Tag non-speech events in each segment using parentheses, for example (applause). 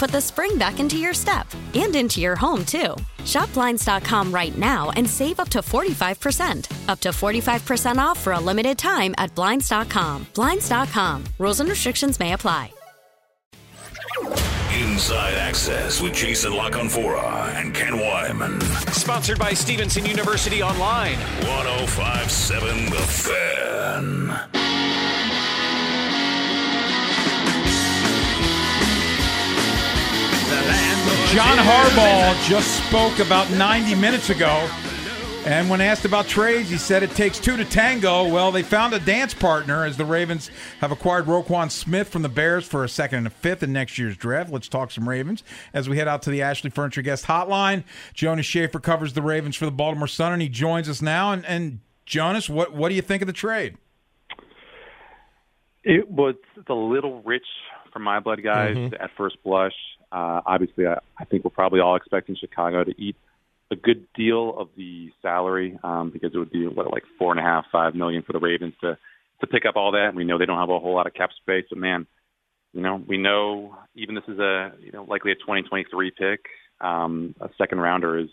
put the spring back into your step and into your home, too. Shop Blinds.com right now and save up to 45%. Up to 45% off for a limited time at Blinds.com. Blinds.com. Rules and restrictions may apply. Inside Access with Jason La Canfora and Ken Weinman. Sponsored by Stevenson University Online. 1057 The Fan. John Harbaugh just spoke about 90 minutes ago. And when asked about trades, he said it takes two to tango. Well, they found a dance partner as the Ravens have acquired Roquan Smith from the Bears for a second and a fifth in next year's draft. Let's talk some Ravens as we head out to the Ashley Furniture Guest Hotline. Jonas Shaffer covers the Ravens for the Baltimore Sun, and he joins us now. And, and Jonas, what what do you think of the trade? It was a little rich for my blood guys mm-hmm. at first blush. Uh, obviously, I, I think we're probably all expecting Chicago to eat a good deal of the salary um, because it would be what like four and a half, five million for the Ravens to to pick up all that. We know they don't have a whole lot of cap space, but man, you know, we know even this is a you know likely a 2023 pick. Um, a second rounder is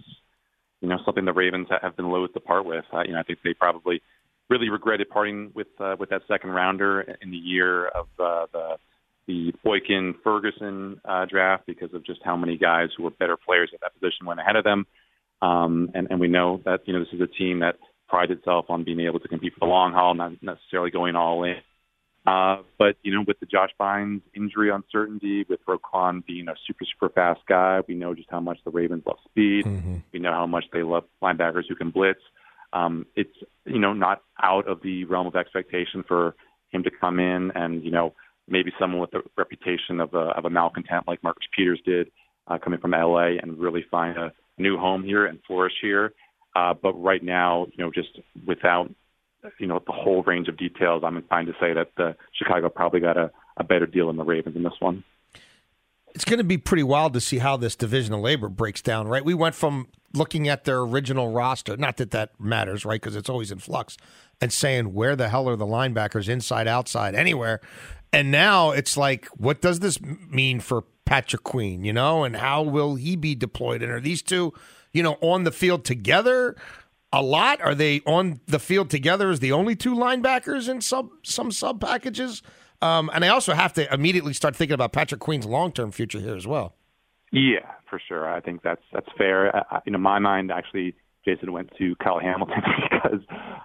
you know something the Ravens have been loath to part with. Uh, you know, I think they probably really regretted parting with uh, with that second rounder in the year of uh, the the Boykin Ferguson uh, draft because of just how many guys who were better players at that position went ahead of them. Um, and, and we know that you know this is a team that prides itself on being able to compete for the long haul, not necessarily going all in. Uh, but you know, with the Josh Bynes injury uncertainty, with Roquan being a super super fast guy, we know just how much the Ravens love speed. Mm-hmm. We know how much they love linebackers who can blitz. Um, it's you know not out of the realm of expectation for him to come in and you know maybe someone with the reputation of a, of a malcontent like Marcus Peters did, uh, coming from LA and really find a new home here and flourish here. Uh, but right now, you know, just without, you know, the whole range of details, I'm inclined to say that the Chicago probably got a, a better deal than the Ravens in this one. It's going to be pretty wild to see how this division of labor breaks down, right? We went from looking at their original roster, not that that matters, right? Because it's always in flux, and saying, where the hell are the linebackers, inside, outside, anywhere? And now it's like, what does this mean for Patrick Queen, you know, and how will he be deployed? And are these two, you know, on the field together a lot? Are they on the field together as the only two linebackers in sub some sub packages? Um, and I also have to immediately start thinking about Patrick Queen's long term future here as well. Yeah, for sure. I think that's that's fair. I, you know, my mind actually, Jason went to Kyle Hamilton (laughs) because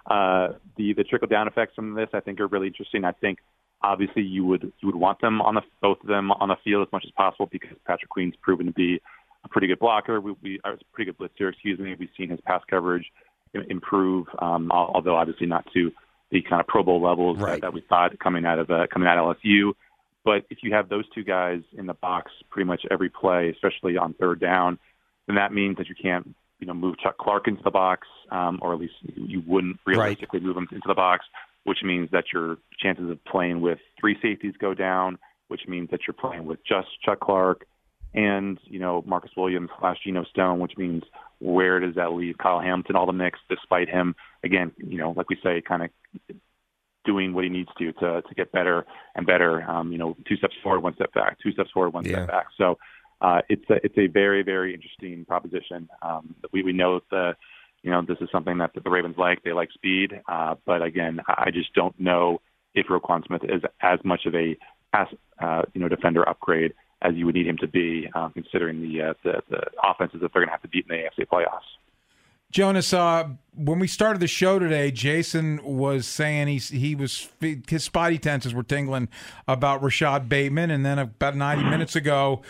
uh, the the trickle down effects from this I think are really interesting. I think Obviously, you would you would want them on the both of them on the field as much as possible because Patrick Queen's proven to be a pretty good blocker. We, we a pretty good blitzer, excuse me. We've seen his pass coverage improve, um, although obviously not to the kind of Pro Bowl levels right. that, that we thought coming out of uh, coming out of LSU. But if you have those two guys in the box pretty much every play, especially on third down, then that means that you can't you know move Chuck Clark into the box, um, or at least you, wouldn't realistically right. move him into the box which means that your chances of playing with three safeties go down, which means that you're playing with just Chuck Clark and, you know, Marcus Williams slash Geno Stone, which means where does that leave Kyle Hamilton all the mix, despite him, again, you know, like we say, kind of doing what he needs to to to get better and better. Um, you know, two steps forward, one step back, two steps forward, one Yeah. step back. So uh, it's a it's a very very interesting proposition. Um, we we know the you know this is something that the Ravens like. They like speed, uh, but again, I just don't know if Roquan Smith is as much of a pass uh, you know defender upgrade as you would need him to be, uh, considering the, uh, the the offenses that they're going to have to beat in the AFC playoffs. Jonas, uh, when we started the show today, Jason was saying he he was his spidey senses were tingling about Rashad Bateman, and then about ninety minutes ago,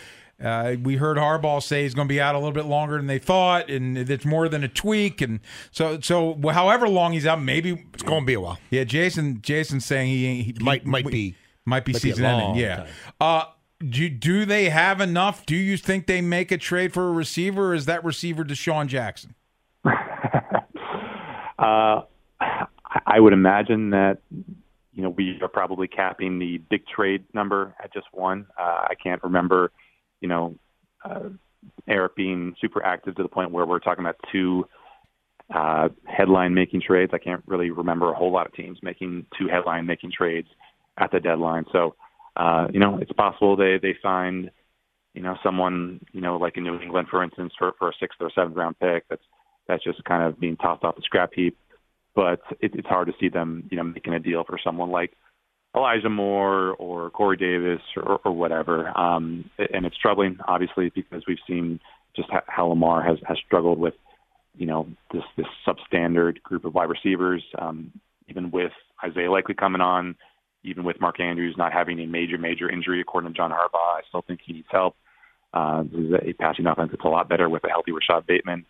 uh, we heard Harbaugh say he's going to be out a little bit longer than they thought, and it's more than a tweak, and so so however long he's out, maybe It's going to be a while. yeah. Jason Jason's saying he, he Might- might he- be- might be might be a season ending. Yeah. Uh, do do they have enough? Do you think they make a trade for a receiver? Or is that receiver DeSean Jackson? (laughs) Uh, I would imagine that you know we are probably capping the big trade number at just one. Uh, I can't remember, you know, uh, Eric being super active to the point where we're talking about two uh, headline making trades. I can't really remember a whole lot of teams making two headline making trades at the deadline. So, uh, you know, it's possible they they find, you know, someone, you know, like in New England, for instance, for for a sixth or seventh round pick. That's that's just kind of being tossed off the scrap heap. But it, it's hard to see them, you know, making a deal for someone like Elijah Moore or Corey Davis or, or whatever. Um, and it's troubling, obviously, because we've seen just how, Lamar has has struggled with, you know, this this substandard group of wide receivers. Um, even with Isaiah likely coming on, even with Mark Andrews not having a major major injury, according to John Harbaugh, I still think he needs help. Uh, this is a passing offense that's a lot better with a healthy Rashad Bateman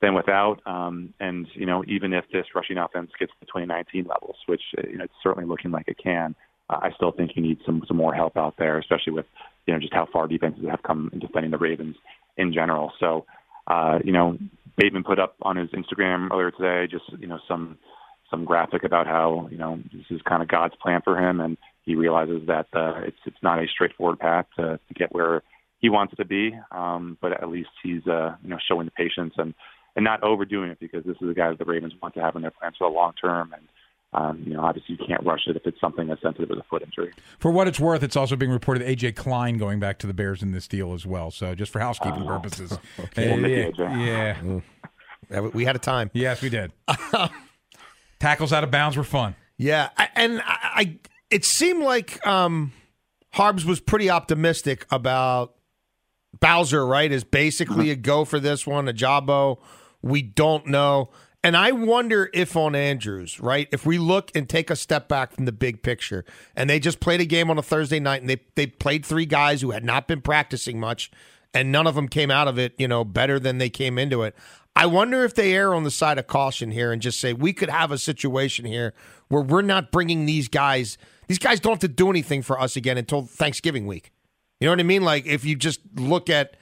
than without. Um, and you know, even if this rushing offense gets to 2019 levels, which uh, you know it's certainly looking like it can, I still think you need some some more help out there, especially with you know just how far defenses have come in defending the Ravens in general. So, uh, you know, Bateman put up on his Instagram earlier today just you know some some graphic about how you know this is kind of God's plan for him, and he realizes that uh, it's it's not a straightforward path to, to get where he wants to be. Um, but at least he's uh, you know showing the patience and and not overdoing it because this is a guy that the Ravens want to have in their plans for the long term. And um, you know, obviously you can't rush it if it's something as sensitive as a foot injury. For what it's worth, it's also being reported AJ Klein going back to the Bears in this deal as well. So just for housekeeping purposes. (laughs) Well, Mickey yeah, yeah. Yeah, we had a time. Yes, we did. (laughs) Tackles out of bounds were fun. Yeah, I, and I, I it seemed like um, Harbs was pretty optimistic about Bowser. Right, is basically a go for this one. Ojabo, we don't know, and I wonder if on Andrews, right, if we look and take a step back from the big picture, and they just played a game on a Thursday night, and they they played three guys who had not been practicing much, and none of them came out of it, you know, better than they came into it. I wonder if they err on the side of caution here and just say we could have a situation here where we're not bringing these guys. These guys don't have to do anything for us again until Thanksgiving week. You know what I mean? Like if you just look at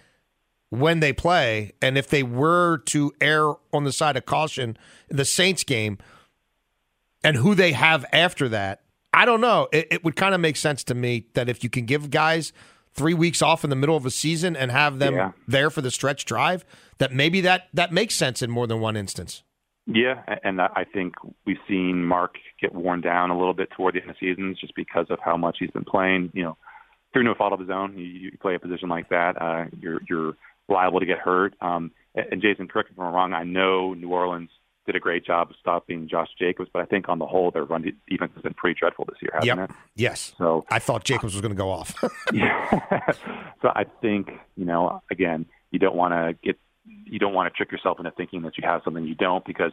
when they play, and if they were to err on the side of caution, the Saints game, and who they have after that, I don't know. It, it would kind of make sense to me that if you can give guys three weeks off in the middle of a season and have them Yeah. there for the stretch drive, that maybe that that makes sense in more than one instance. Yeah, and I think we've seen Mark get worn down a little bit toward the end of seasons just because of how much he's been playing. You know, through no fault of his own, you, you play a position like that, uh, you're you're liable to get hurt. Um, and Jason, correct me if I'm wrong. I know New Orleans did a great job of stopping Josh Jacobs, but I think on the whole, their run defense has been pretty dreadful this year, hasn't Yep. it? Yes. So I thought Jacobs was going to go off. Yeah. (laughs) (laughs) so I think you know again you don't want to get you don't want to trick yourself into thinking that you have something you don't because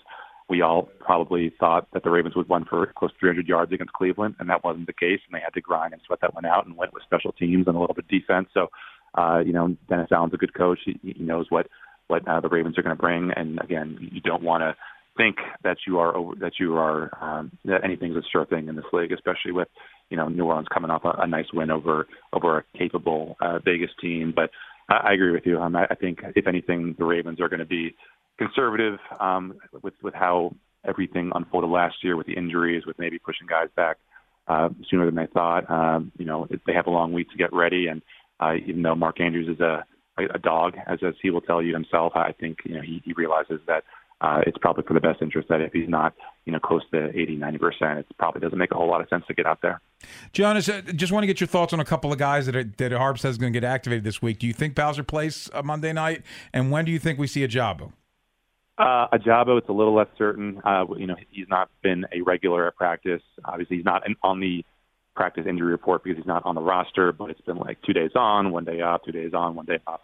we all probably thought that the Ravens would win for close to 300 yards against Cleveland, and that wasn't the case, and they had to grind and sweat that one out and went with special teams and a little bit of defense. So, uh, you know, Dennis Allen's a good coach. He, he knows what what uh, the Ravens are going to bring, and again, you don't want to think that you are over, that you are um, that anything's a sure thing in this league, especially with you know New Orleans coming off a, a nice win over over a capable uh, Vegas team. But I, I agree with you. Um, I, I think if anything, the Ravens are going to be conservative um, with with how everything unfolded last year with the injuries, with maybe pushing guys back uh, sooner than they thought. Um, you know, they have a long week to get ready, and uh, even though Mark Andrews is a a dog, as as he will tell you himself, I think you know he, he realizes that uh, it's probably for the best interest that if he's not, you know, close to 80, 90 percent, it probably doesn't make a whole lot of sense to get out there. Jonas, uh, just want to get your thoughts on a couple of guys that are, that Harb says is going to get activated this week. Do you think Bowser plays uh, Monday night, and when do you think we see Ojabo? Uh, Ojabo, it's a little less certain. Uh, you know, he's not been a regular at practice. Obviously, he's not on the practice injury report because he's not on the roster. But it's been like two days on, one day off, two days on, one day off.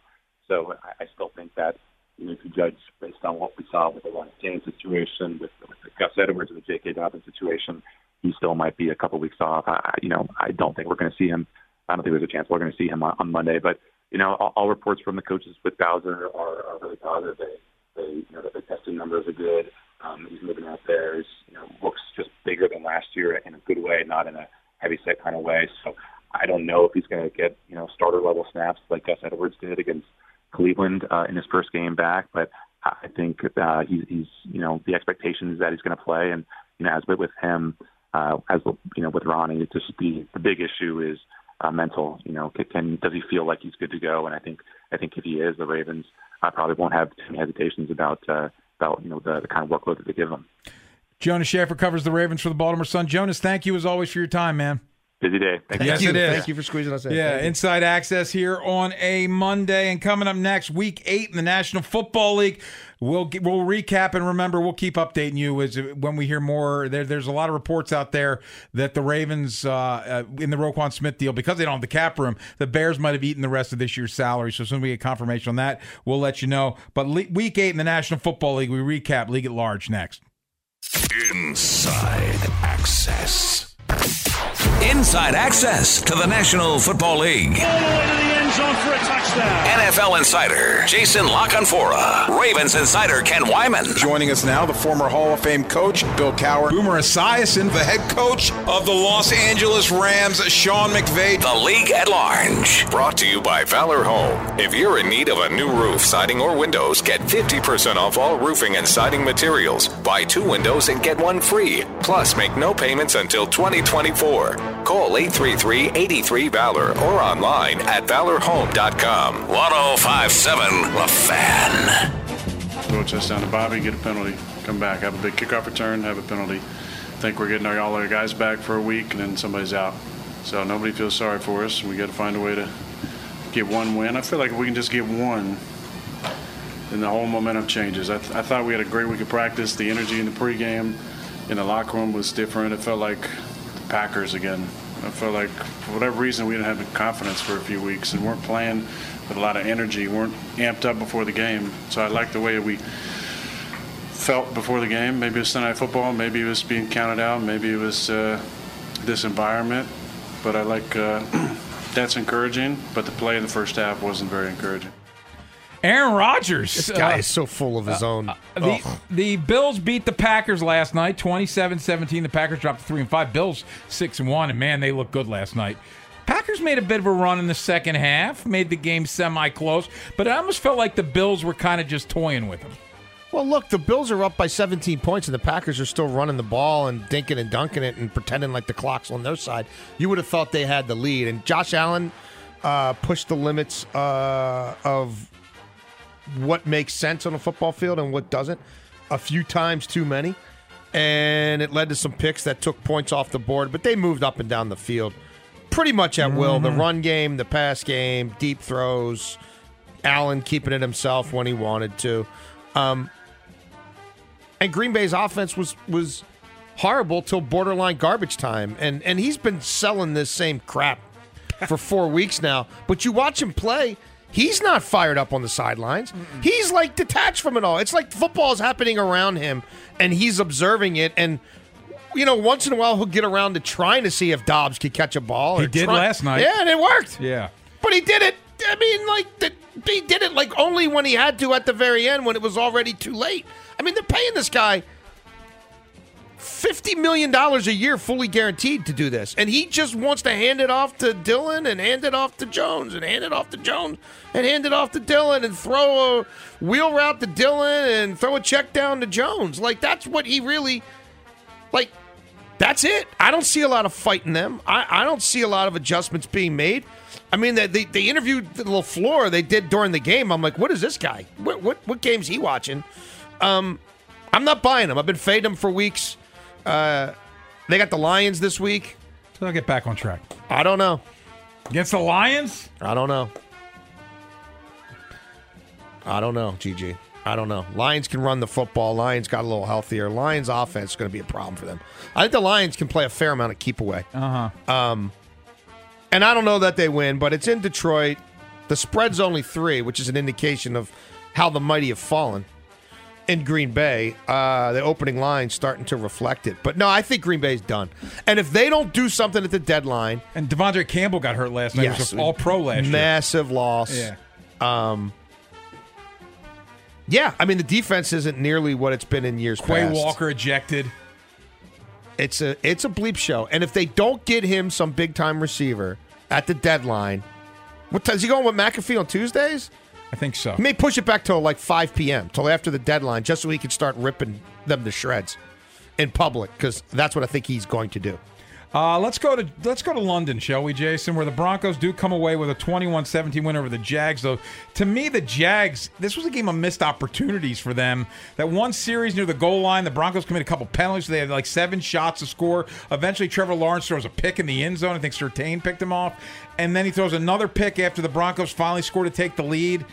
So I, I still think that you know, if you judge based on what we saw with the Ronnie James situation, with, with the Gus Edwards and the J.K. Dobbins situation, he still might be a couple weeks off. I, you know, I don't think we're going to see him. I don't think there's a chance we're going to see him on, on Monday. But you know, all, all reports from the coaches with Bowser are, are really positive. They they, you know, that the testing numbers are good. Um, he's moving out there. He's, you know, looks just bigger than last year in a good way, not in a heavy set kind of way. So I don't know if he's going to get, you know, starter level snaps like Gus Edwards did against Cleveland uh, in his first game back. But I think uh, he, he's, you know, the expectation is that he's going to play. And, you know, as with, with him, uh, as, you know, with Ronnie, it's just the, the big issue is uh, mental. You know, can, does he feel like he's good to go? And I think I think if he is, the Ravens I probably won't have many hesitations about uh, about you know the, the kind of workload that they give him. Jonas Shaffer covers the Ravens for the Baltimore Sun. Jonas, thank you as always for your time, man. Busy day. Thank yes, you. it is. Thank you for squeezing us in. Yeah, Thank you. inside access here on a Monday, and coming up next, Week Eight in the National Football League. We'll we'll recap and remember we'll keep updating you as when we hear more. There, there's a lot of reports out there that the Ravens uh, uh, in the Roquan Smith deal because they don't have the cap room, the Bears might have eaten the rest of this year's salary. So as soon as we get confirmation on that, we'll let you know. But le- Week Eight in the National Football League, we recap League at Large next. Inside Access. Inside access to the National Football League. All the way to the end zone for a touchdown. NFL Insider Jason La Canfora. Ravens Insider Ken Weinman. Joining us now, the former Hall of Fame coach, Bill Cowher. Boomer Esiason, the head coach of the Los Angeles Rams, Sean McVay. The League at Large. Brought to you by Valor Home. If you're in need of a new roof, siding, or windows, get 50% off all roofing and siding materials. Buy two windows and get one free. Plus, make no payments until 2024. Call 833 83 Valor or online at valorhome.com. 1057 The Fan. Throw a touchdown to Bobby, get a penalty, come back, have a big kickoff return, have a penalty. Think we're getting all our guys back for a week, and then somebody's out. So nobody feels sorry for us. We got to find a way to get one win. I feel like if we can just get one, then the whole momentum changes. I, th- I thought we had a great week of practice. The energy in the pregame in the locker room was different. It felt like Packers again. I felt like for whatever reason we didn't have the confidence for a few weeks and weren't playing with a lot of energy, weren't amped up before the game. So I like the way we felt before the game. Maybe it was Sunday Night Football, maybe it was being counted out, maybe it was uh, this environment. But I like uh, (clears throat) that's encouraging. But the play in the first half wasn't very encouraging. Aaron Rodgers. This guy uh, is so full of his own. The, Ugh. the Bills beat the Packers last night, 27-17. The Packers dropped to 3 and 5. Bills 6 and 1 and man, they looked good last night. Packers made a bit of a run in the second half, made the game semi-close, but it almost felt like the Bills were kind of just toying with them. Well, look, the Bills are up by 17 points, and the Packers are still running the ball and dinking and dunking it and pretending like the clock's on their side. You would have thought they had the lead. And Josh Allen uh, pushed the limits uh, of what makes sense on a football field and what doesn't a few times too many. And it led to some picks that took points off the board, but they moved up and down the field pretty much at will. The run game, the pass game, deep throws, Allen keeping it himself when he wanted to. Um, and Green Bay's offense was was horrible till borderline garbage time. And and he's been selling this same crap for four weeks now. But you watch him play, he's not fired up on the sidelines. He's like detached from it all. It's like football is happening around him, and he's observing it. And you know, once in a while he'll get around to trying to see if Doubs could catch a ball. He or did try- last night. Yeah, and it worked. Yeah. But he did it. I mean, like the, he did it like only when he had to at the very end when it was already too late. I mean, they're paying this guy fifty million dollars a year, fully guaranteed to do this, and he just wants to hand it off to Dillon and hand it off to Jones and hand it off to Jones and hand it off to Dillon and throw a wheel route to Dillon and throw a check down to Jones. Like that's what he really like. That's it. I don't see a lot of fighting them. I, I don't see a lot of adjustments being made. I mean, they, they, they interviewed floor they did during the game. I'm like, what is this guy? What what, what game's he watching? Um, I'm not buying them. I've been fading them for weeks. Uh, they got the Lions this week. So I'll get back on track. I don't know. Against the Lions? I don't know. I don't know, GG. I don't know. Lions can run the football. Lions got a little healthier. Lions offense is going to be a problem for them. I think the Lions can play a fair amount of keep away. Uh huh. Um, and I don't know that they win, but it's in Detroit. The spread's only three, which is an indication of how the mighty have fallen in Green Bay. Uh, the opening line starting to reflect it. But no, I think Green Bay's done. And if they don't do something at the deadline, And De'Vondre Campbell got hurt last night. Was all pro last year. massive loss. Yeah. Um. Yeah, I mean the defense isn't nearly what it's been in years Quay past. Walker ejected. It's a it's a bleep show, and if they don't get him some big time receiver at the deadline, what time is he going with McAfee on Tuesdays? I think so. He may push it back till like five p.m. till after the deadline, just so he can start ripping them to shreds in public, because that's what I think he's going to do. Uh, let's go to let's go to London, shall we, Jason? Where the Broncos do come away with a 21-17 win over the Jags. Though to me, the Jags this was a game of missed opportunities for them. That one series near the goal line, the Broncos committed a couple penalties. So They had like seven shots to score. Eventually, Trevor Lawrence throws a pick in the end zone. I think Surtain picked him off, and then he throws another pick after the Broncos finally score to take the lead.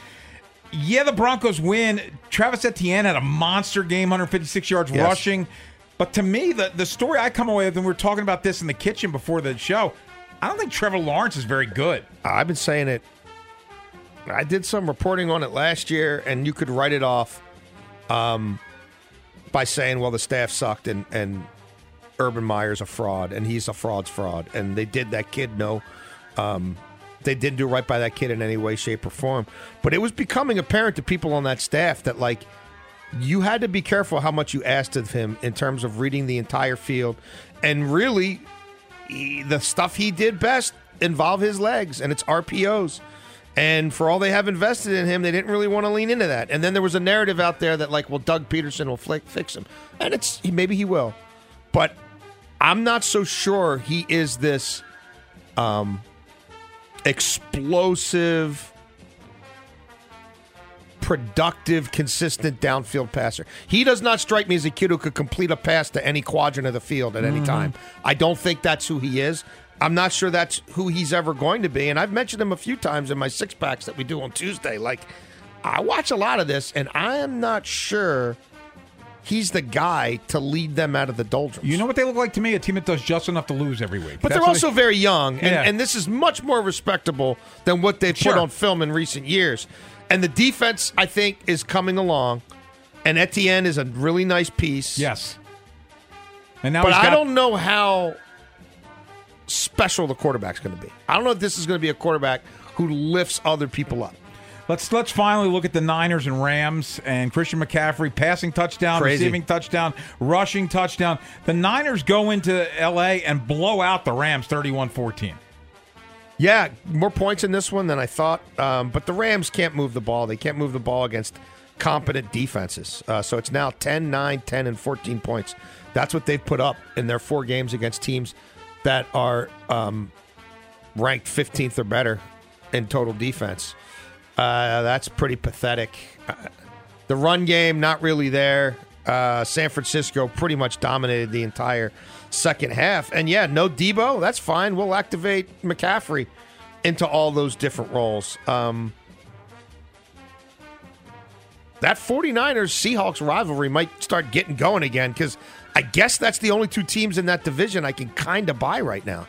Yeah, the Broncos win. Travis Etienne had a monster game, 156 yards Yes. rushing. But to me, the, the story I come away with, and we are talking about this in the kitchen before the show, I don't think Trevor Lawrence is very good. I've been saying it. I did some reporting on it last year, and you could write it off um, by saying, "Well, the staff sucked," and and Urban Meyer's a fraud, and he's a fraud's fraud, and they did that kid no. Um, they didn't do right by that kid in any way, shape, or form. But it was becoming apparent to people on that staff that like you had to be careful how much you asked of him in terms of reading the entire field, and really he- the stuff he did best involve his legs and it's RPOs. And for all they have invested in him, they didn't really want to lean into that. And then there was a narrative out there that like, well, Doug Pederson will flick, fix him, and it's maybe he will, but I'm not so sure he is this um, explosive, productive, consistent downfield passer. He does not strike me as a kid who could complete a pass to any quadrant of the field at any Mhm. time. I don't think that's who he is. I'm not sure that's who he's ever going to be. And I've mentioned him a few times in my six packs that we do on Tuesday. Like, I watch a lot of this, and I am not sure he's the guy to lead them out of the doldrums. You know what they look like to me? A team that does just enough to lose every week. But That's they're also they- very young, and, Yeah. and this is much more respectable than what they've Sure. put on film in recent years. And the defense, I think, is coming along. And Etienne is a really nice piece. Yes. And now but he's I don't know how special the quarterback's going to be. I don't know if this is going to be a quarterback who lifts other people up. Let's let's finally look at the Niners and Rams and Christian McCaffrey passing touchdown, Crazy. receiving touchdown, rushing touchdown. The Niners go into LA and blow out the Rams 31-14. Yeah, more points in this one than I thought. Um, but the Rams can't move the ball. They can't move the ball against competent defenses. Uh, so it's now 10, 9, 10, and 14 points. That's what they've put up in their four games against teams that are um, ranked 15th or better in total defense. Uh, that's pretty pathetic. Uh, the run game, not really there. Uh, San Francisco pretty much dominated the entire second half. And yeah, no Deebo, that's fine. We'll activate McCaffrey into all those different roles. Um, that 49ers Seahawks rivalry might start getting going again because I guess that's the only two teams in that division I can kind of buy right now.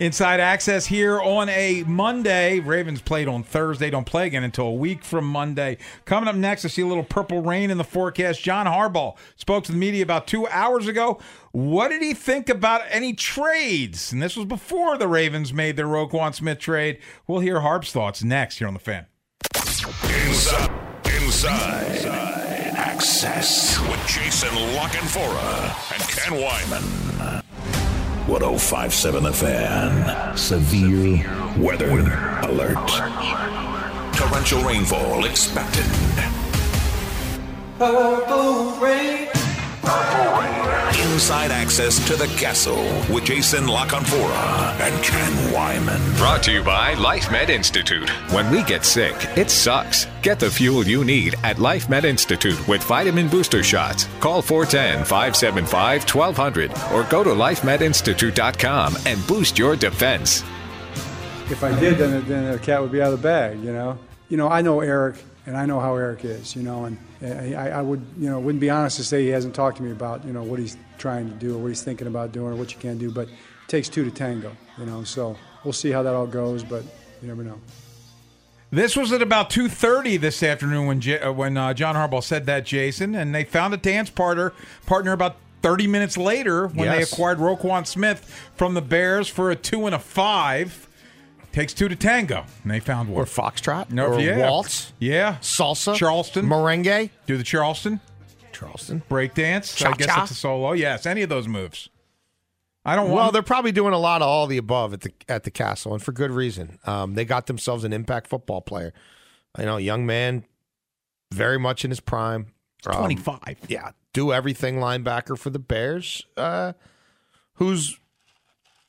Inside access here on a Monday. Ravens played on Thursday. Don't play again until a week from Monday. Coming up next, I see a little purple rain in the forecast. John Harbaugh spoke to the media about two hours ago. What did he think about any trades? And this was before the Ravens made their Roquan Smith trade. We'll hear Harb's thoughts next here on the fan. Inside, inside, access with Jason La Canfora and Ken Weinman. 1057 The Fan. Severe weather alert. Torrential rainfall expected. Purple rain. Inside access to the castle with Jason La Canfora and Ken Weinman. Brought to you by LifeMed Institute. When we get sick, it sucks. Get the fuel you need at LifeMed Institute with vitamin booster shots. Call 410 575 1200 or go to lifemedinstitute.com and boost your defense. If I did, then, then the cat would be out of the bag, you know? You know, I know Eric, and I know how Eric is, you know, and I, I would, you know, wouldn't be honest to say he hasn't talked to me about, you know, what he's trying to do or what he's thinking about doing or what you can do, but it takes two to tango, you know, so we'll see how that all goes, but you never know. This was at about 2:30 this afternoon when J- uh, when uh, John Harbaugh said that, Jason, and they found a dance partner partner about 30 minutes later when Yes. they acquired Roquan Smith from the Bears for a two and a five. Takes two to tango, and they found one. Or foxtrot, no, or yeah. waltz, yeah, salsa, Charleston, merengue. Do the Charleston, Charleston breakdance. I guess Cha-cha. it's a solo. Yes, any of those moves. I don't want. Well, want. they're probably doing a lot of all the above at the at the castle, and for good reason. Um, they got themselves an impact football player. You know, young man, very much in his prime. Um, 25. Yeah, do everything linebacker for the Bears. Uh, who's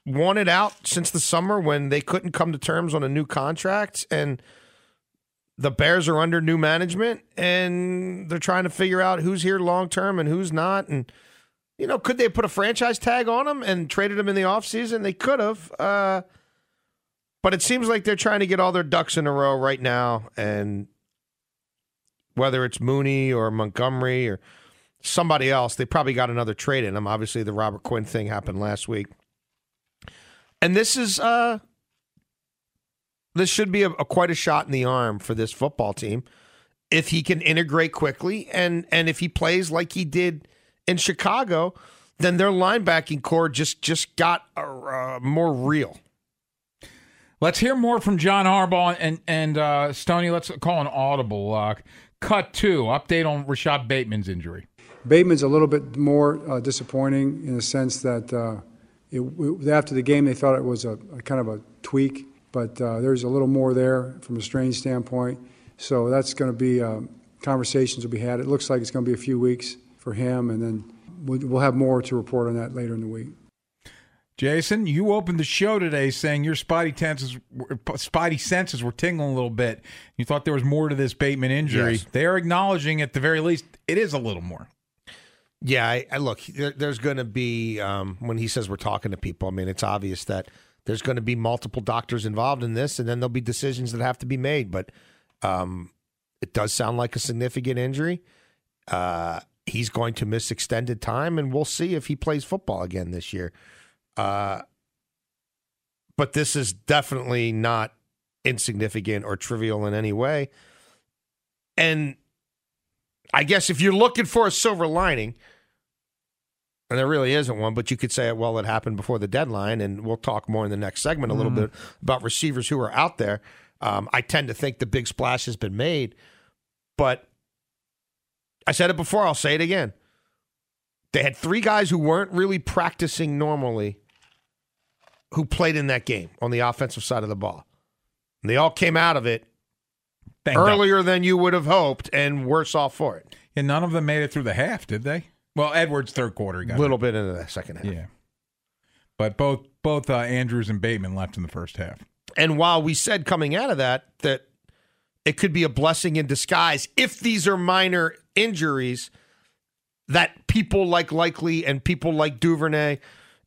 wanted out since the summer when they couldn't come to terms on a new contract, and the Bears are under new management, and they're trying to figure out who's here long term and who's not, and you know, could they put a franchise tag on him and traded him in the offseason? They could have. Uh, but it seems like they're trying to get all their ducks in a row right now. And whether it's Mooney or Montgomery or somebody else, they probably got another trade in them. Obviously, the Robert Quinn thing happened last week. And this is uh this should be a, a quite a shot in the arm for this football team if he can integrate quickly and and if he plays like he did in Chicago, then their linebacking corps just just got uh, uh, more real. Let's hear more from John Harbaugh and and uh, Stoney. Let's call an audible. Uh, cut two. Update on Rashad Bateman's injury. Bateman's a little bit more uh, disappointing in the sense that uh, it, it- after the game they thought it was a, a kind of a tweak, but uh, there's a little more there from a strain standpoint. So that's going to be uh, conversations will be had. It looks like it's going to be a few weeks for him, and then we'll, we'll have more to report on that later in the week. Jason, you opened the show today saying your spidey senses, were- spidey senses were tingling a little bit. You thought there was more to this Bateman injury. Yes. They are acknowledging, at the very least, it is a little more. Yeah, I, I look. There, there's going to be um, when he says we're talking to people. I mean, it's obvious that there's going to be multiple doctors involved in this, and then there'll be decisions that have to be made. But um, it does sound like a significant injury. Uh, he's going to miss extended time, and we'll see if he plays football again this year. Uh, but this is definitely not insignificant or trivial in any way. And I guess if you're looking for a silver lining, and there really isn't one, but you could say, well, it happened before the deadline, and we'll talk more in the next segment a little Mhm. bit about receivers who are out there. Um, I tend to think the big splash has been made, but I said it before, I'll say it again. They had three guys who weren't really practicing normally who played in that game on the offensive side of the ball. And they all came out of it Banged up. earlier than you would have hoped and worse off for it. And none of them made it through the half, did they? Well, Edwards third quarter he A little hurt. bit into the second half. Yeah, but both both uh, Andrews and Bateman left in the first half. And while we said coming out of that that it could be a blessing in disguise if these are minor injuries that people like Likely and people like Duvernay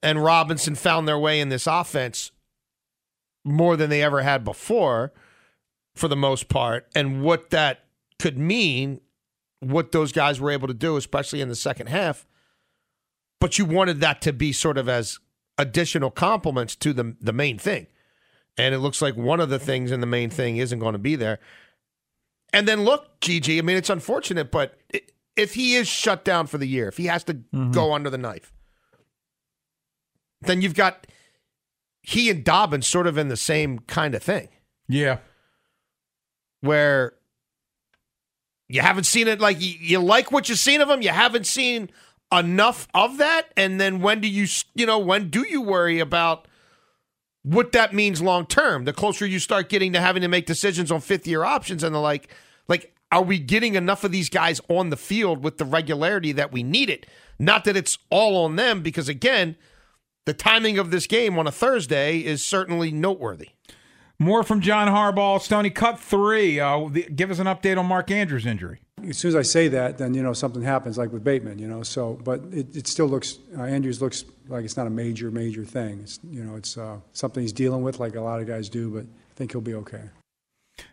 and Robinson found their way in this offense more than they ever had before for the most part and what that could mean what those guys were able to do especially in the second half but you wanted that to be sort of as additional complements to the the main thing. And it looks like one of the things in the main thing isn't going to be there. And then look, Gigi, I mean, it's unfortunate, but if he is shut down for the year, if he has to mm-hmm. go under the knife, then you've got he and Dobbins sort of in the same kind of thing. Yeah, where you haven't seen it like you, you like what you've seen of him, you haven't seen enough of that, and then when do you you know when do you worry about what that means long term? The closer you start getting to having to make decisions on fifth year options and the like, Like, are we getting enough of these guys on the field with the regularity that we need it? Not that it's all on them, because again, the timing of this game on a Thursday is certainly noteworthy. More from John Harbaugh. Stony, cut three. Uh, the, give us an update on Mark Andrews' injury. As soon as I say that, then you know something happens, like with Bateman. You know, so but it, it still looks uh, Andrews looks like it's not a major major thing. It's you know it's uh, something he's dealing with, like a lot of guys do. But I think he'll be okay.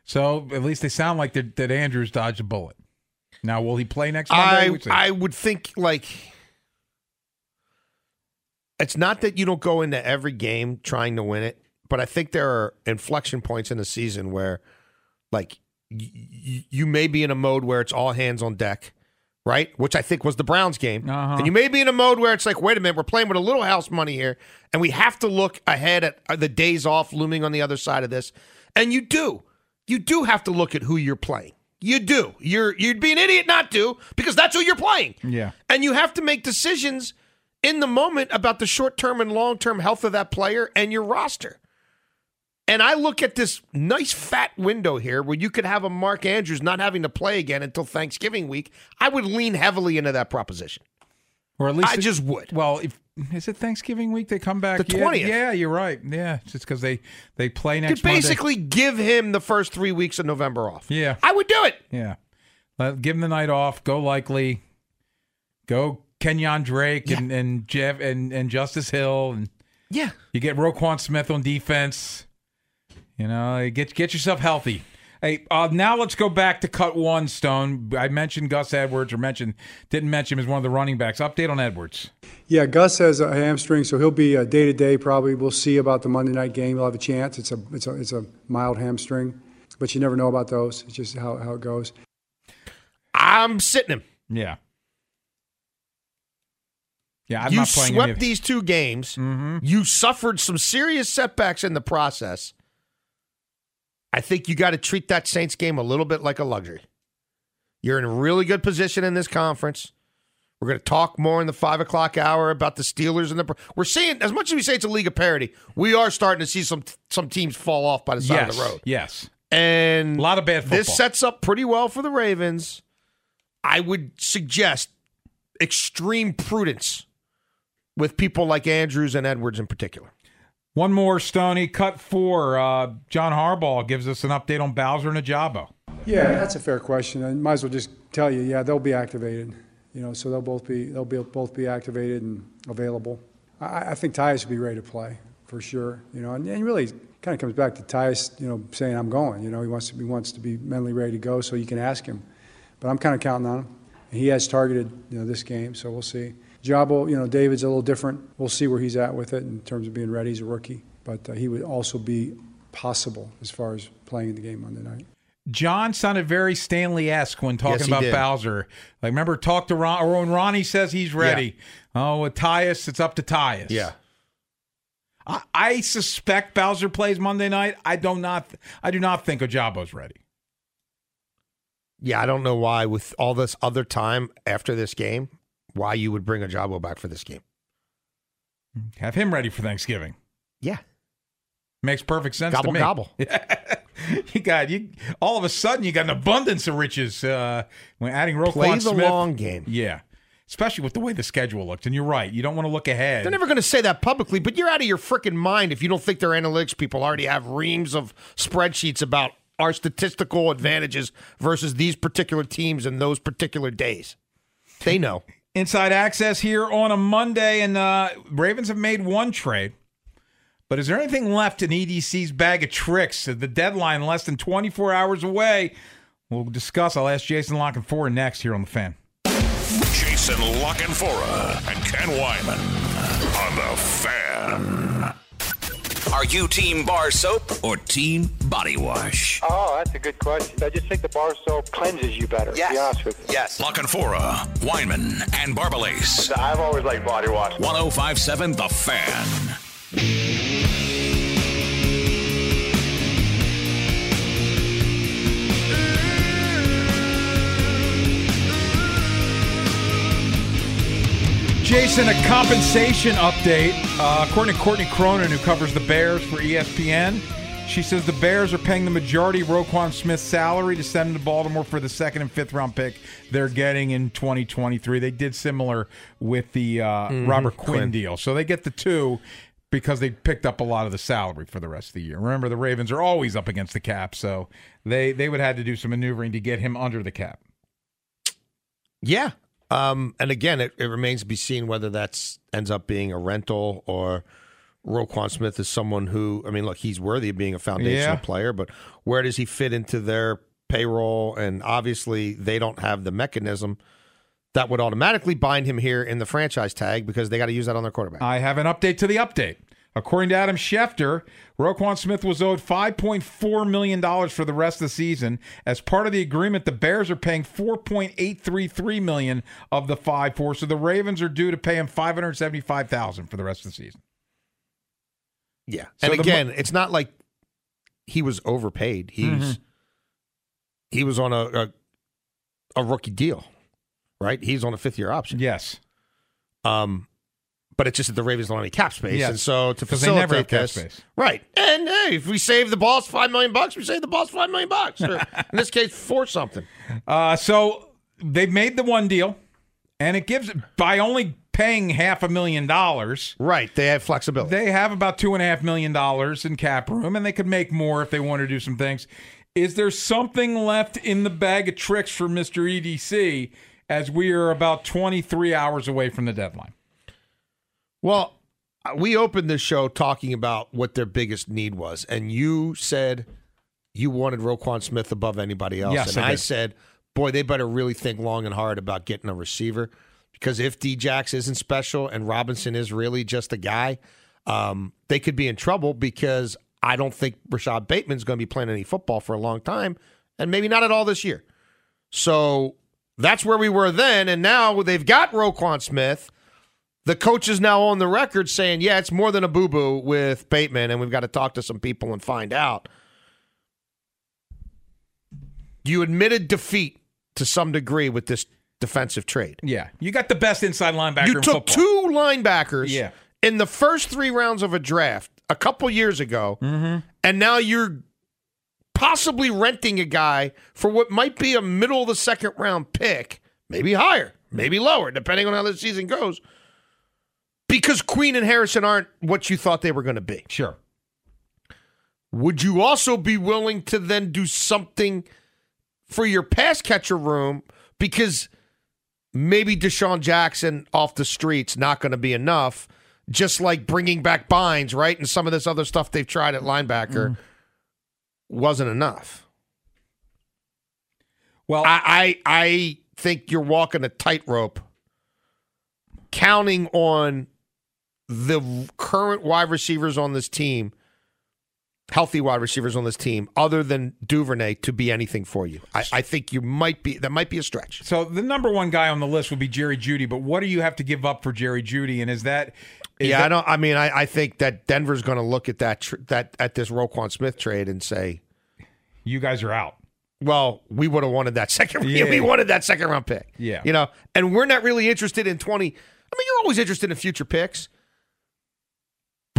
So at least they sound like that, that Andrews dodged a bullet. Now, will he play next I I would think like it's not that you don't go into every game trying to win it, but I think there are inflection points in the season where like y- y- you may be in a mode where it's all hands on deck, right? Which I think was the Browns game. Uh-huh. And you may be in a mode where it's like, wait a minute, we're playing with a little house money here, and we have to look ahead at uh, the days off looming on the other side of this. And you do. You do have to look at who you're playing. You do. You're you'd be an idiot not to because that's who you're playing. Yeah. And you have to make decisions in the moment about the short term and long term health of that player and your roster. And I look at this nice fat window here where you could have a Mark Andrews not having to play again until Thanksgiving week. I would lean heavily into that proposition. Or at least I it- just would. Well, if is it Thanksgiving week they come back? The Yeah, 20th. Yeah, you're right. Yeah, just because they they play next Could basically give him the first three weeks of November off. Yeah, I would do it. yeah. Let, give him the night off. Go likely. Go Kenyon Drake and, and Jeff and, and Justice Hill and Yeah. you get Roquan Smith on defense. You know, get get yourself healthy. Hey, uh, now let's go back to cut one. Stone. I mentioned Gus Edwards, or mentioned didn't mention him as one of the running backs. Update on Edwards. Yeah, Gus has a hamstring, so he'll be day to day. Probably we'll see about the Monday night game. He'll have a chance. It's a it's a it's a mild hamstring, but you never know about those. It's just how how it goes. I'm sitting him. Yeah. Yeah, I'm you not playing any swept of- Mm-hmm. these two games. You suffered some serious setbacks in the process. I think you got to treat that Saints game a little bit like a luxury. You're in a really good position in this conference. We're going to talk more in the five o'clock hour about the Steelers and the. We're seeing as much as we say it's a league of parity. We are starting to see some some teams fall off by the side yes, of the road. Yes. And A lot of bad This sets up pretty well for the Ravens. I would suggest extreme prudence with people like Andrews and Edwards in particular. One more, Stony. Cut four. Uh, John Harbaugh gives us an update on Bowser and Ojabo. Yeah, that's a fair question. I might as well just tell you. Yeah, they'll be activated. You know, so they'll both be they'll be both be activated and available. I, I think Tyus will be ready to play for sure. You know, and, and really kind of comes back to Tyus. You know, saying I'm going. You know, he wants to he wants to be mentally ready to go, so you can ask him. But I'm kind of counting on him. He has targeted you know this game, so we'll see. Jabo, you know, David's a little different. We'll see where he's at with it in terms of being ready. He's a rookie, but uh, he would also be possible as far as playing in the game Monday night. John sounded very Stanley esque when talking Yes, about did. Bowser. Like, remember, talk to Ron, or when Ronnie says he's ready. Oh, with Tyus, it's up to Tyus. Yeah. I, I suspect Bowser plays Monday night. I do not. I do not think Ojabo's ready. Yeah, I don't know why with all this other time after this game, why you would bring a Jabo back for this game. Have him ready for Thanksgiving. Yeah. Makes perfect sense Gobble to me. gobble. (laughs) you got you. All of a sudden, you got an abundance of riches uh, when adding Roquan Play the Smith. long game. Yeah, especially with the way the schedule looked. And you're right. You don't want to look ahead. They're never going to say that publicly, but you're out of your freaking mind if you don't think their analytics people already have reams of spreadsheets about our statistical advantages versus these particular teams in those particular days. They know. Inside access here on a Monday, and uh, Ravens have made one trade. But is there anything left in EDC's bag of tricks? The deadline less than 24 hours away. We'll discuss. I'll ask Jason La Canfora next here on the fan. Jason La Canfora and Ken Weinman on the fan. Are you team bar soap or team body wash? Oh, that's a good question. I just think the bar soap cleanses you better, to be honest with you. Yes. Lockenfora, Weinman, and Barbalace. I've always liked body wash. 1057 The Fan. Jason, a compensation update. Uh, according to Courtney Cronin, who covers the Bears for ESPN, She says the Bears are paying the majority of Roquan Smith's salary to send him to Baltimore for the second and fifth round pick they're getting in 2023. They did similar with the uh, Mm-hmm. Robert Quinn, Quinn. deal. So they get the two because they picked up a lot of the salary for the rest of the year. Remember, the Ravens are always up against the cap, so they, they would have to do some maneuvering to get him under the cap. Yeah. Um, and again, it, it remains to be seen whether that's ends up being a rental or Roquan Smith is someone who, I mean, look, he's worthy of being a foundational Yeah. player, but where does he fit into their payroll? And obviously, they don't have the mechanism that would automatically bind him here in the franchise tag because they got to use that on their quarterback. I have an update to the update. According to Adam Schefter, Roquan Smith was owed $5.4 million for the rest of the season. As part of the agreement, the Bears are paying 4.833 million of the 5.4, so the Ravens are due to pay him 575,000 for the rest of the season. Yeah. So and again, it's not like he was overpaid. He's Mhm. he was on a, a a rookie deal, right? He's on a fifth year option. Yes. Um, but it's just that the Ravens don't have any cap space, Yes. and so to 'Cause they never facilitate have cap this, space. right? And hey, if we save the boss five million bucks, we save the boss five million bucks. In this case, for something. (laughs) Uh, so they've made the one deal, and it gives by only paying half a million dollars. Right, they have flexibility. They have about two and a half million dollars in cap room, and they could make more if they want to do some things. Is there something left in the bag of tricks for Mister EDC as we are about twenty three hours away from the deadline? Well, uh, we opened this show talking about what their biggest need was, and you said you wanted Roquan Smith above anybody else, Yes, and I I, said, boy, they better really think long and hard about getting a receiver because if Djax isn't special and Robinson is really just a guy, um, they could be in trouble because I don't think Rashod Bateman's going to be playing any football for a long time, and maybe not at all this year. So that's where we were then, and now they've got Roquan Smith. The coach is now on the record saying, yeah, it's more than a boo boo with Bateman, and we've got to talk to some people and find out. You admitted defeat to some degree with this defensive trade. Yeah, you got the best inside linebacker. You in took football. two linebackers Yeah. in the first three rounds of a draft a couple years ago, Mm-hmm. and now you're possibly renting a guy for what might be a middle of the second round pick, maybe higher, maybe lower, depending on how the season goes, because Queen and Harrison aren't what you thought they were going to be. Sure. Would you also be willing to then do something for your pass catcher room because maybe DeSean Jackson off the streets not going to be enough? Just like bringing back Bynes, right, and some of this other stuff they've tried at linebacker mm-hmm. wasn't enough. Well, I, I I think you're walking a tightrope, counting on the current wide receivers on this team, healthy wide receivers on this team, other than Duvernay, to be anything for you. I, I think you might be that might be a stretch. So the number one guy on the list would be Jerry Jeudy, but what do you have to give up for Jerry Jeudy? And is that is yeah, that- I don't. I mean, I, I think that Denver's going to look at that tr- that at this Roquan Smith trade and say, you guys are out. well, we would have wanted that second. (laughs) Yeah. we wanted that second round pick. Yeah. you know, and we're not really interested in twenty. I mean, you're always interested in future picks,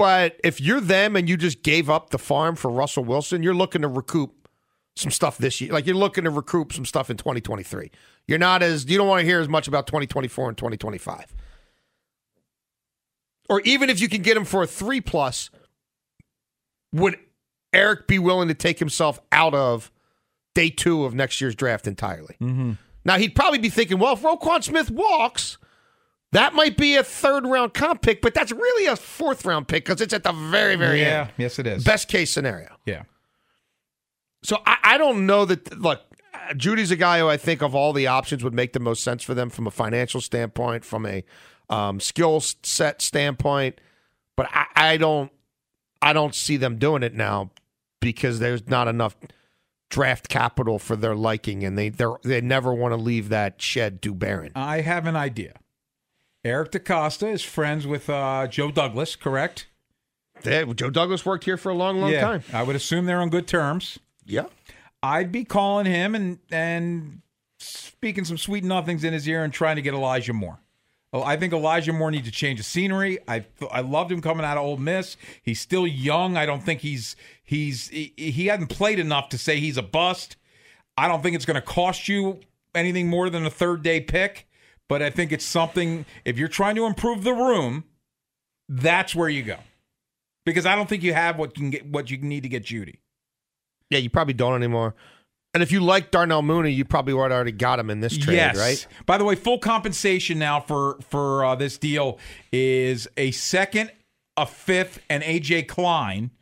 but if you're them and you just gave up the farm for Russell Wilson, you're looking to recoup some stuff this year. Like you're looking to recoup some stuff in 2023. You're not as you don't want to hear as much about 2024 and 2025. Or even if you can get him for a three plus, would Eric be willing to take himself out of day two of next year's draft entirely? Mm-hmm. Now he'd probably be thinking, well, if Roquan Smith walks, that might be a third round comp pick, but that's really a fourth round pick because it's at the very, very yeah, end. yes, it is. Best case scenario. Yeah. So I, I don't know that. Look, Jeudy's a guy who I think of all the options would make the most sense for them from a financial standpoint, from a um, skill set standpoint. But I, I don't, I don't see them doing it now because there's not enough draft capital for their liking, and they they they never want to leave that shed too barren. I have an idea. Eric DeCosta is friends with uh, Joe Douglas, correct? Yeah, Joe Douglas worked here for a long, long yeah, time. I would assume they're on good terms. Yeah. I'd be calling him and and speaking some sweet nothings in his ear and trying to get Elijah Moore. Oh, I think Elijah Moore needs to change the scenery. I I loved him coming out of Ole Miss. He's still young. I don't think he's he's he, he hadn't played enough to say he's a bust. I don't think it's going to cost you anything more than a third day pick, but I think it's something if you're trying to improve the room, that's where you go. Because I don't think you have what you can get what you need to get Jeudy. Yeah, you probably don't anymore. And if you like Darnell Mooney, you probably would already got him in this trade, yes. right? By the way, full compensation now for for uh, this deal is a second, a fifth, and AJ Klein.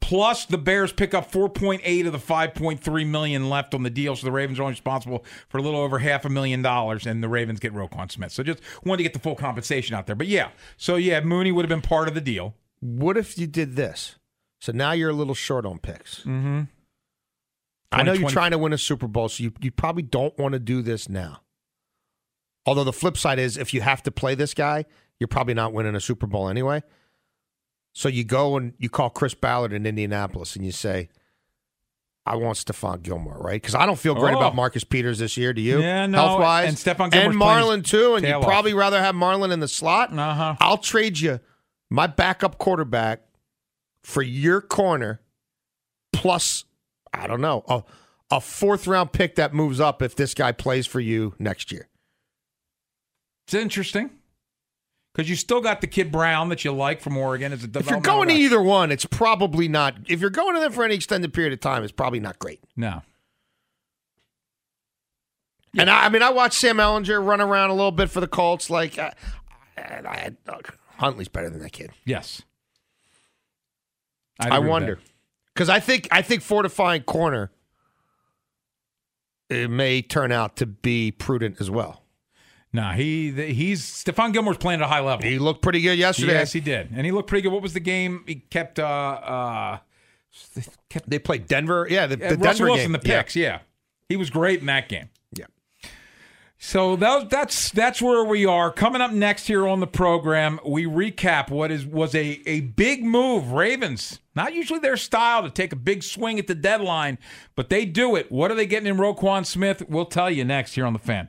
Plus, the Bears pick up 4.8 of the 5.3 million left on the deal, so the Ravens are only responsible for a little over half a million dollars, and the Ravens get Roquan Smith. So just wanted to get the full compensation out there. But yeah, so yeah, Mooney would have been part of the deal. What if you did this? So now you're a little short on picks. Mm-hmm. I know you're trying to win a Super Bowl, so you, you probably don't want to do this now. Although the flip side is, if you have to play this guy, you're probably not winning a Super Bowl anyway. So you go and you call Chris Ballard in Indianapolis and you say, I want Stephon Gilmore, right? Because I don't feel great Oh. about Marcus Peters this year. Do you? Yeah, no, Health wise. and Stephon Gilmore's And Marlon, too. And you'd probably rather have Marlon in the slot. Uh-huh. I'll trade you my backup quarterback for your corner plus, I don't know, a, a fourth round pick that moves up if this guy plays for you next year. It's interesting because you still got the kid Brown that you like from Oregon. As a If you're going to either one, it's probably not. If you're going to them for any extended period of time, it's probably not great. no, And I, I mean, I watched Sam Ehlinger run around a little bit for the Colts. Like, uh, I, I, Huntley's better than that kid. yes, I, wonder because I think I think fortifying corner it may turn out to be prudent as well. Nah, he the, he's Stephon Gilmore's playing at a high level. He looked pretty good yesterday. Yes, he did, and he looked pretty good. What was the game? He kept uh uh kept They played Denver. Yeah, the, the Russell Denver Wilson game. the picks. Yeah. he was great in that game. Yeah. So that, that's that's where we are. Coming up next here on the program, we recap what is was a, a big move. Ravens, not usually their style to take a big swing at the deadline, but they do it. What are they getting in Roquan Smith? We'll tell you next here on the fan.